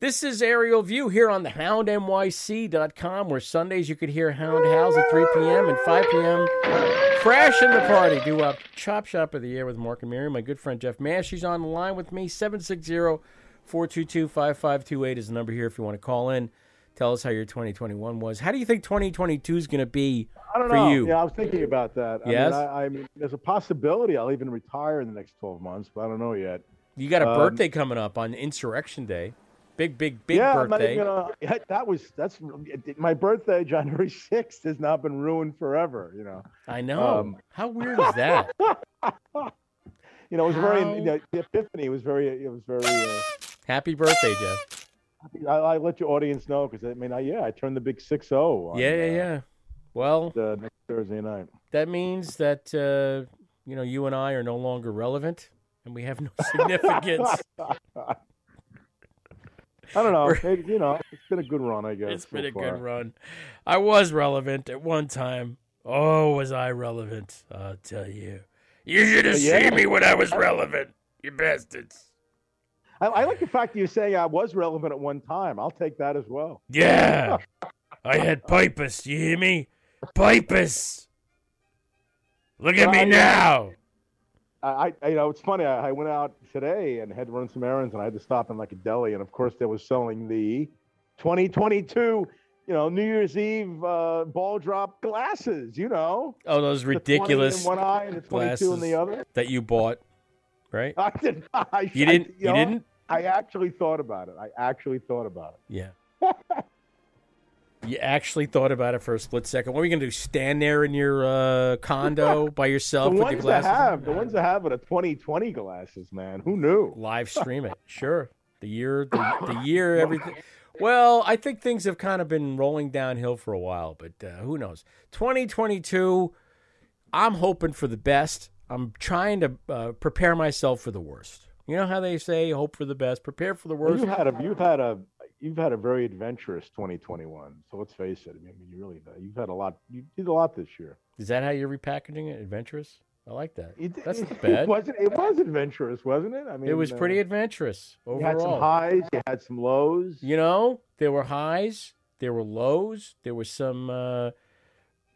This is Aerial View here on the houndnyc.com, where Sundays you could hear Hound Howls at 3 p.m. and 5 p.m. Crash in the party. Do a chop shop of the Year with Mark and Miriam. My good friend Jeff Mash, he's on the line with me. 760 422 5528 is the number here if you want to call in. Tell us how your 2021 was. How do you think 2022 is going to be I don't for know. you? Yeah, I was thinking about that. I mean, I, I mean, there's a possibility I'll even retire in the next 12 months, but I don't know yet. You got a Um, birthday coming up on Insurrection Day. Big, big, big yeah, I'm not birthday. even gonna- yeah, that was that's my birthday, January 6th, has now been ruined forever. You know. I know. Um, How weird is that? You know, it was very. You know, the epiphany was very. It was very. Uh, Happy birthday, Jeff. I, I let your audience know because I mean, I, yeah, I turned the big six zero. Yeah, yeah, yeah. Well, uh, next Thursday night. that means that uh, you know you and I are no longer relevant, and we have no significance. I don't know. You know, it's been a good run, I guess. It's been a far. good run. I was relevant at one time. Oh, was I relevant? I'll tell you. You should have Yeah. seen me when I was relevant, you bastards. I, I like the fact that you're saying I was relevant at one time. I'll take that as well. Yeah. I had pipus. You hear me? Pipus. Look at me I- now. I, I, you know, it's funny. I, I went out today and had to run some errands, and I had to stop in like a deli, and of course they was selling the 2022, you know, New Year's Eve uh, ball drop glasses. You know, Oh, those The 20 ridiculous in one eye and the 22 in the glasses other. that you bought, right? I did. not- I, You didn't- you know, didn't? I actually thought about it. I actually thought about it. Yeah. You actually thought about it for a split second. What are you going to do? Stand there in your uh, condo by The yourself with your ones that glasses? have the ones that have it are 2020 glasses, man. Who knew? Live stream it. Sure. The year, the, the year, everything. Well, I think things have kind of been rolling downhill for a while, but uh, who knows? 2022, I'm hoping for the best. I'm trying to uh, prepare myself for the worst. You know how they say, hope for the best, prepare for the Well, worst? You've had a you've had a you've had a very adventurous 2021. So let's face it. I mean, you really you've had a lot. You did a lot this year. Is that how you're repackaging it? Adventurous? I like that. It- That's it, not bad. It wasn't. It was adventurous, wasn't it? I mean, it was uh, pretty adventurous overall. You had some highs. You had some lows. You know, there were highs, there were lows, there was some, uh,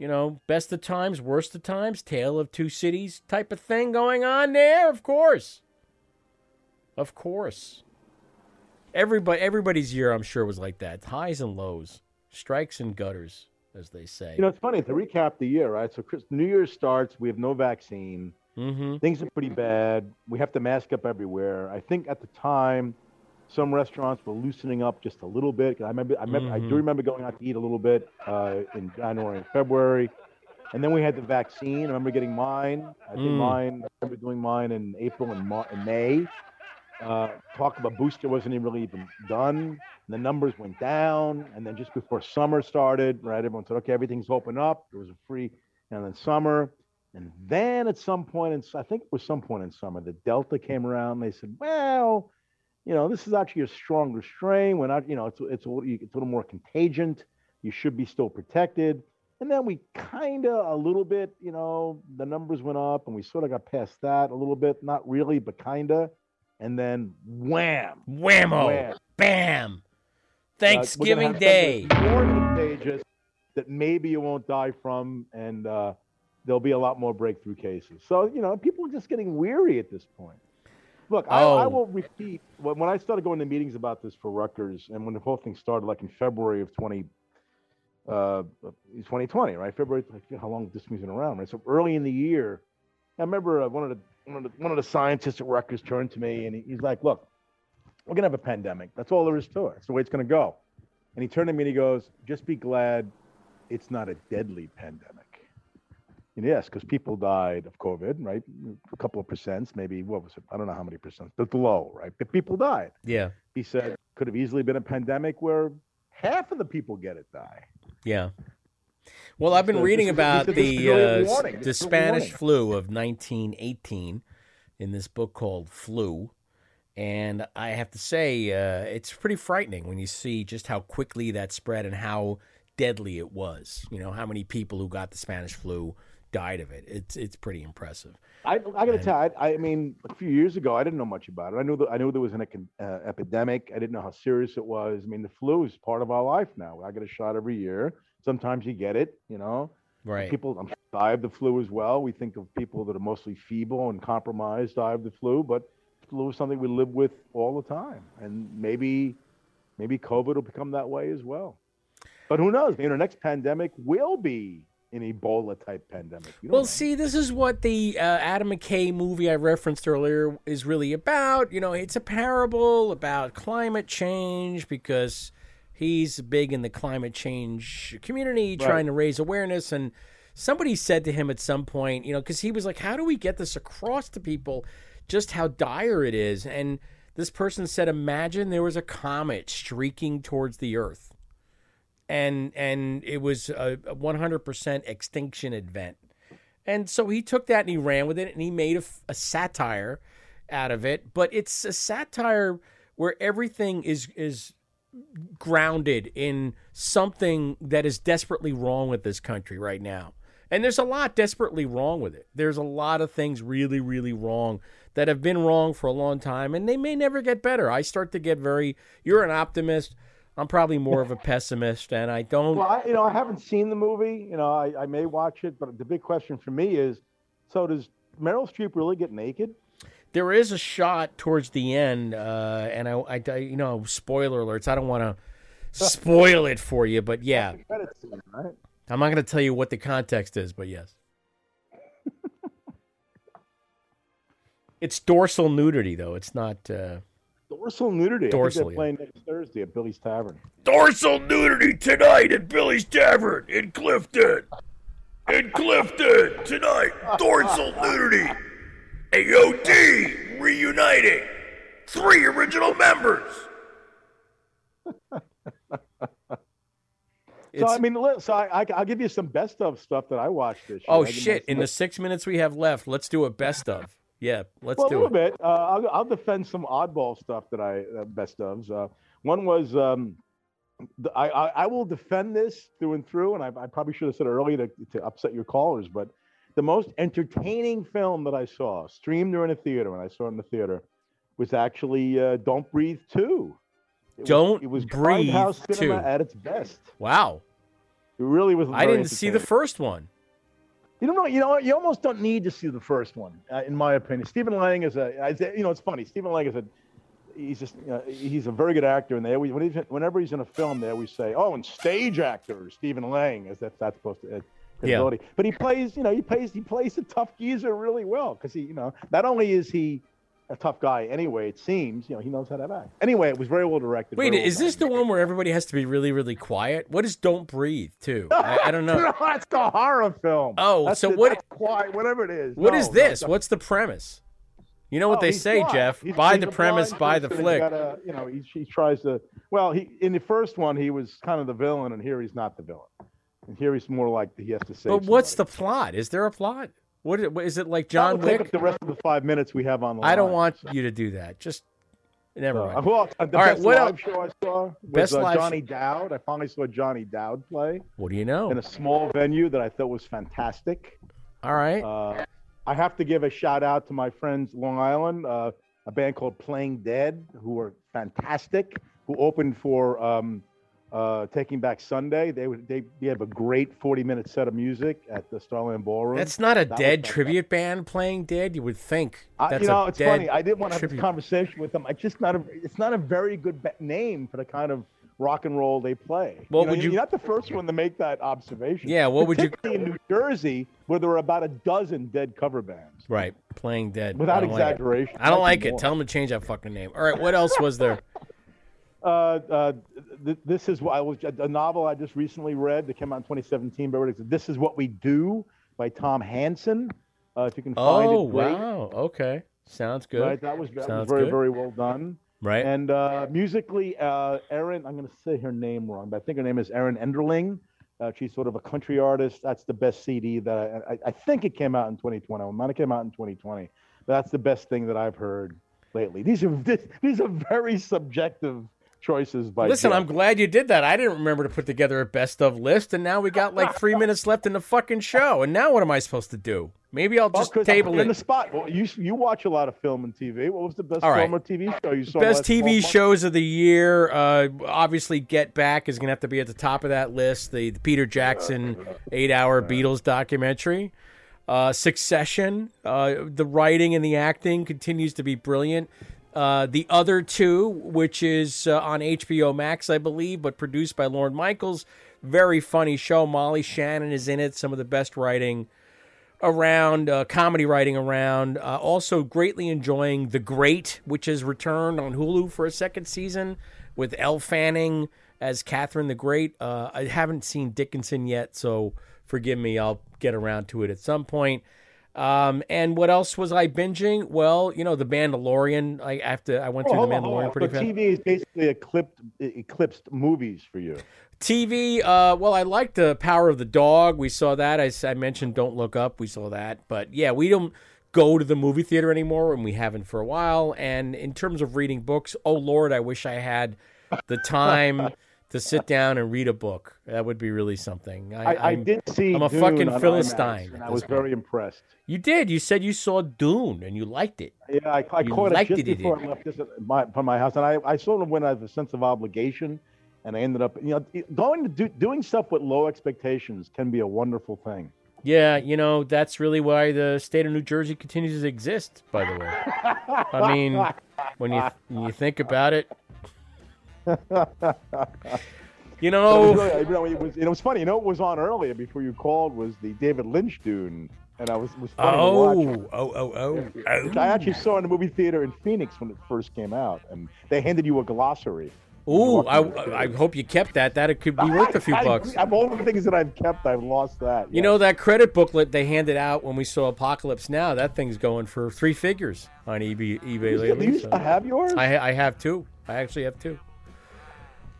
you know, best of times, worst of times, tale of two cities type of thing going on there. Of course, of course. Everybody, everybody's year, I'm sure, was like that. Highs and lows, strikes and gutters, as they say. You know, it's funny to recap the year, right? So, Chris, New Year starts. We have no vaccine. mm-hmm. Things are pretty bad. We have to mask up everywhere. I think at the time, some restaurants were loosening up just a little bit. I remember, I, remember, I do Mhm. remember going out to eat a little bit uh, in January and February, and then we had the vaccine. I remember getting mine. I did Mm. mine. I remember doing mine in April and, Mar- and May. Uh, talk about booster wasn't even really even done. The numbers went down, and then just before summer started, right? Everyone said, "Okay, everything's open up." It was a free, and then summer, and then at some point, in, I think it was some point in summer, the Delta came around. They said, "Well, you know, this is actually a stronger strain. We're not, you know, it's it's a, little- it's a little more contagious. You should be still protected. And then we kind of a little bit, you know, the numbers went up, and we sort of got past that a little bit. Not really, but kind of. And then wham, Whammo. Wham. Bam. Uh, Thanksgiving something Day. More contagious that maybe you won't die from, and uh, there'll be a lot more breakthrough cases. So you know, people are just getting weary at this point. Look, I, I Oh. will repeat when, when I started going to meetings about this for Rutgers, and when the whole thing started, like in February of 20, uh, 2020, right? February, like, how long this thing's been around, right? So early in the year, I remember uh, one of the one of the one of the scientists at Rutgers turned to me and he- he's like, "Look, we're gonna have a pandemic. That's all there is to it. That's the way it's gonna go." And he turned to me and he goes, "Just be glad it's not a deadly pandemic." Yes, because people died of COVID, right? A couple of percents, maybe what was it? I don't know how many percent, but low, right? But people died. Yeah. He said could have easily been a pandemic where half of the people get it die. Yeah. Well, I've been So reading about is the really uh, the This is a Spanish warning. flu of 1918 in this book called Flu, and I have to say uh, it's pretty frightening when you see just how quickly that spread and how deadly it was. You know how many people who got the Spanish flu died of it. It's it's pretty impressive. I, I got to tell you, I, I mean, a few years ago, I didn't know much about it. I knew that I knew there was an uh, epidemic. I didn't know how serious it was. I mean, the flu is part of our life now. I get a shot every year. Sometimes you get it, you know. Right. People um, die of the flu as well. We think of people that are mostly feeble and compromised die of the flu, but flu is something we live with all the time, and maybe, maybe COVID will become that way as well. But who knows? Maybe the next pandemic will be an Ebola type pandemic. Well, know. see, this is what the uh, Adam McKay movie I referenced earlier is really about. You know, it's a parable about climate change because he's big in the climate change community, Right. trying to raise awareness. And somebody said to him at some point, you know, because he was like, "How do we get this across to people? Just how dire it is?" And this person said, "Imagine there was a comet streaking towards the Earth." And and it was a a 100% extinction event. And so he took that and he ran with it and he made a satire out of it, but it's a satire where everything is is grounded in something that is desperately wrong with this country right now. And there's a lot desperately wrong with it. There's a lot of things really, really wrong that have been wrong for a long time, and they may never get better. I start to get very. You're an optimist. I'm probably more of a pessimist, and I don't. Well, I, you know, I haven't seen the movie. You know, I, I may watch it, but the big question for me is: so does Meryl Streep really get naked? There is a shot towards the end, uh, and I, I, I- you know, spoiler alerts. I don't want to spoil it for you, but yeah, scene, right? I'm not going to tell you what the context is, but yes, it's dorsal nudity, though. It's not. Uh, Dorsal nudity. Dorsal, I think yeah. they're playing next Thursday at Billy's Tavern. Dorsal nudity tonight at Billy's Tavern in Clifton. In Clifton tonight, dorsal nudity. AOD reuniting. Three original members. so I mean, so I, I, I'll give you some best of stuff that I watched this year. oh I give you shit! In the six minutes we have left, let's do a best of. Yeah, let's well, a little it. bit. Uh, I'll, I'll defend some oddball stuff that I uh, best ofs. Uh, one was um, I, I I will defend this through and through, and I, I probably should have said it earlier to, to upset your callers, but the most entertaining film that I saw, streamed or in a theater, and I saw it in the theater, was actually uh, Don't Breathe Two. It Don't it was Breathe grindhouse cinema 2. at its best. Wow, It really was. I didn't see the first one. You don't know. You know. You almost don't need to see the first one, uh, in my opinion. Stephen Lang is a. I You know, it's funny. Stephen Lang is a. He's just. You know, he's a very good actor, and they always, when he's, whenever he's in a film, they always say, "Oh, and stage actor Stephen Lang," as if that's supposed to. Uh, Yeah. credibility. But he plays. You know, he plays. He plays a tough geezer really well because he. You know, not only is he a tough guy anyway, it seems. You know, he knows how to act. Anyway, it was very well directed. Wait, well is this the one where everybody has to be really, really quiet? What is "Don't Breathe" too? I, I don't know. no, that's the horror film. Oh, That's so the- what- quiet, whatever it is. What No, is this? no. What's the premise? You know what Oh, they say, blind. Jeff. He's- buy he's the premise, blind buy the flick. Gotta- you know, he, he tries to. Well, he in the first one he was kind of the villain, and here he's not the villain. And here he's more like he has to say. But what's the plot? Is there a plot? What is, what- is it like John will take Wick? up the rest of the five minutes we have on the I don't want you to do that. Just Never mind. well, the All right, best what live else? show I saw was Best uh, Johnny Dowd. I finally saw Johnny Dowd play What do you know? in a small venue that I thought was fantastic. All right. Uh, I have to give a shout out to my friends Long Island, uh, a band called Playing Dead, who are fantastic. Who opened for um, uh, Taking Back Sunday. They would they, they have a great forty minute set of music at the Starland Ballroom. That's not a That dead tribute band playing dead. You would think. That's I, you know, it's funny. I didn't want to have this conversation with them. I just not a. It's not a very good name for the kind of rock and roll they play. What you know, would you- You're not the first one to make that observation. Yeah, what would you- in New Jersey, where there were about a dozen dead cover bands. Right, playing dead. Without I don't like exaggeration. I don't like it. more. Tell them to change that fucking name. All right, what else was there? Uh, uh, th- this is what I was a novel I just recently read that came out in 2017. But This is what we do by Tom Hansen. Uh, if you can find Oh it, great. wow. Okay, sounds good. Right, that was, that was very good. very well done. Right. And uh, musically, uh, Erin, I'm going to say her name wrong, but I think her name is Erin Enderling. Uh, she's sort of a country artist. That's the best CD that I, I, I think it came out in 2020. It might have came out in 2020, but that's the best thing that I've heard lately. These are this, these are very subjective choices by. Listen, Jeff. I'm glad you did that. I didn't remember to put together a best of list, and now we got like three minutes left in the fucking show. And now what am I supposed to do? Maybe I'll Well, just 'cause I'm table in the spot. Well, you you watch a lot of film and TV. What was the best All right. film or TV show you saw? Best TV shows of the year. Uh, obviously, Get Back is going to have to be at the top of that list. The, the Peter Jackson eight-hour Beatles documentary. Uh, Succession. Uh, the writing and the acting continues to be brilliant. Uh, the other two, which is uh, on HBO Max, I believe, but produced by Lorne Michaels. Very funny show. Molly Shannon is in it. Some of the best writing around, uh, comedy writing around. Uh, also, greatly enjoying The Great, which has returned on Hulu for a second season with Elle Fanning as Catherine the Great. Uh, I haven't seen Dickinson yet, so forgive me. I'll get around to it at some point. Um, and what else was I binging? Well, you know, The Mandalorian. I have to. I went Well, through The hold on, hold Mandalorian on. pretty So fast. TV is basically eclipsed eclipsed movies for you. TV, uh, well, I like the Power of the Dog. We saw that. I mentioned Don't Look Up. We saw that. But yeah, we don't go to the movie theater anymore, and we haven't for a while. And in terms of reading books, oh Lord, I wish I had the time to sit down and read a book. That would be really something. I, I, I did see. I'm a Dune fucking philistine. IMAX, I was point. very impressed. You did. You said you saw Dune and you liked it. Yeah, I, I caught it just it, before did. I left this at my, from my house, and I, I sort of went out of a sense of obligation, and I ended up, you know, going to do doing stuff with low expectations can be a wonderful thing. Yeah, you know, that's really why the state of New Jersey continues to exist, by the way. I mean, when you when you think about it, you But it was know, it was it was funny. You know, it was on earlier before you called was the David Lynch Dune, and I was was funny to oh, watch. oh, oh, oh, oh, Which I actually saw in the movie theater in Phoenix when it first came out, and they handed you a glossary. Ooh, I, I hope you kept that. That it could be worth a few I- bucks. Of all the things that I've kept, I've lost that. You know that credit booklet they handed out when we saw Apocalypse Now. That thing's going for three figures on eBay. eBay You lately. used to have yours? I I have two. I actually have two.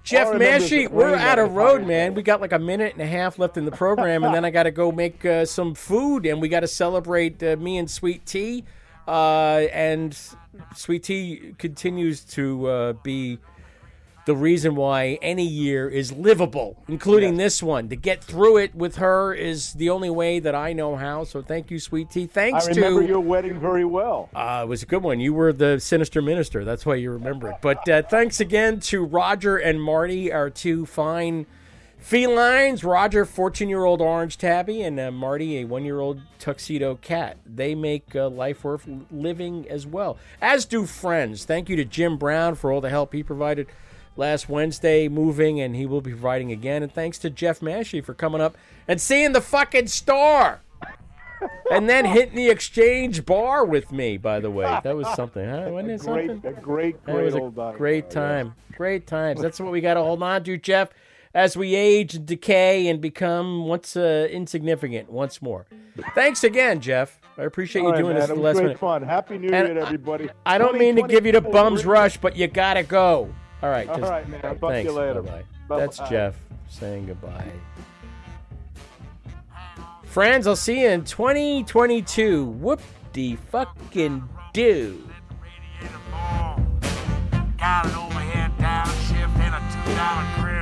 Jeff All I remember is Massey, we're out of road, man. We got like a minute and a half left in the program, and then I got to go make uh, some food, and we got to celebrate uh, me and Sweet Tea. Uh, and Sweet Tea continues to uh, be the reason why any year is livable, including this one. To get through it with her is the only way that I know how. So thank you, Sweet Tea. Thanks I remember to your wedding very well. uh, it was a good one. You were the sinister minister. That's why you remember it. But uh, thanks again to Roger and Marty, our two fine felines. Roger, 14 year old orange tabby, and uh, Marty, a one year old tuxedo cat. They make uh, life worth living as well, as do friends. Thank you to Jim Brown for all the help he provided last Wednesday moving, and he will be providing again. And thanks to Jeff Massey for coming up and seeing the fucking star and then hitting the exchange bar with me. By the way, that was something. Huh? Wasn't it Great, something? a great, That great was a old great time. Great times. That's what we got to hold on to, Jeff, as we age and decay and become once uh, insignificant once more. Thanks again, Jeff. I appreciate you right, doing man, this it at the was last great minute. fun. Happy New Year everybody. I don't mean to give you the bums rush, but you gotta go. All right. All man. I'll to you later. Bye-bye. Bye-bye. That's Jeff saying goodbye. Friends, I'll see you in 2022. Whoop de fucking do. Got downshift a $2 grill.